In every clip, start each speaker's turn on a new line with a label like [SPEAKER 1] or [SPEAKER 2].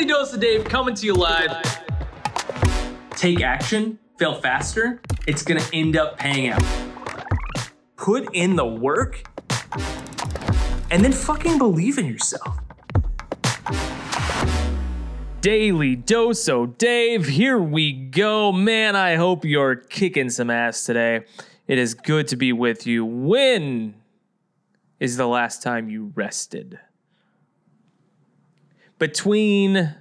[SPEAKER 1] Daily Dose of Dave coming to you live. Take action, fail faster. It's gonna end up paying out. Put in the work and then fucking believe in yourself. Daily Dose of Dave, here we go. Man, I hope you're kicking some ass today. It is good to be with you. When is the last time you rested? Between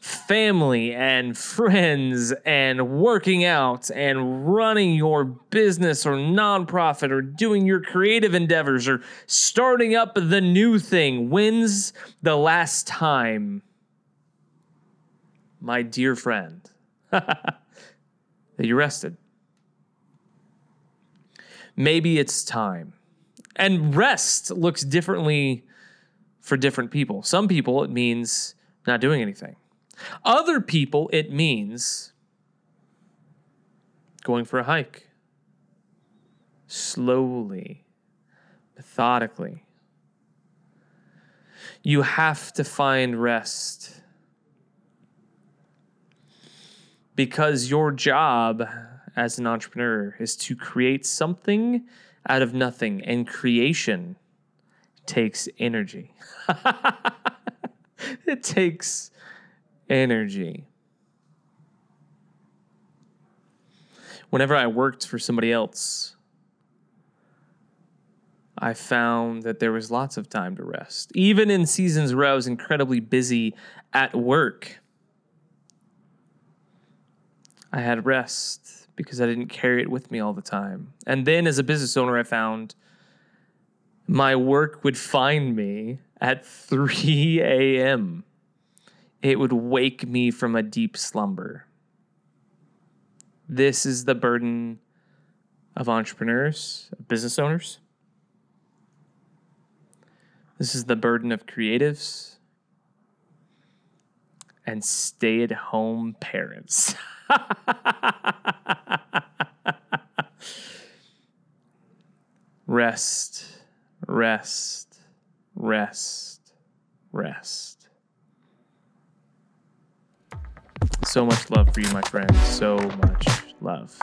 [SPEAKER 1] family and friends and working out and running your business or nonprofit or doing your creative endeavors or starting up the new thing, when's the last time, my dear friend, that you rested? Maybe it's time. And rest looks differently for different people. Some people, it means not doing anything. Other people, it means going for a hike slowly, methodically. You have to find rest because your job as an entrepreneur is to create something out of nothing, and creation takes energy. it takes energy. Whenever I worked for somebody else, I found that there was lots of time to rest. Even in seasons where I was incredibly busy at work, I had rest because I didn't carry it with me all the time. And then as a business owner, I found my work would find me at 3 a.m it would wake me from a deep slumber. This is the burden of entrepreneurs, business owners. This is the burden of creatives and stay at home parents. rest, rest, rest, rest. So much love for you, my friend. So much love.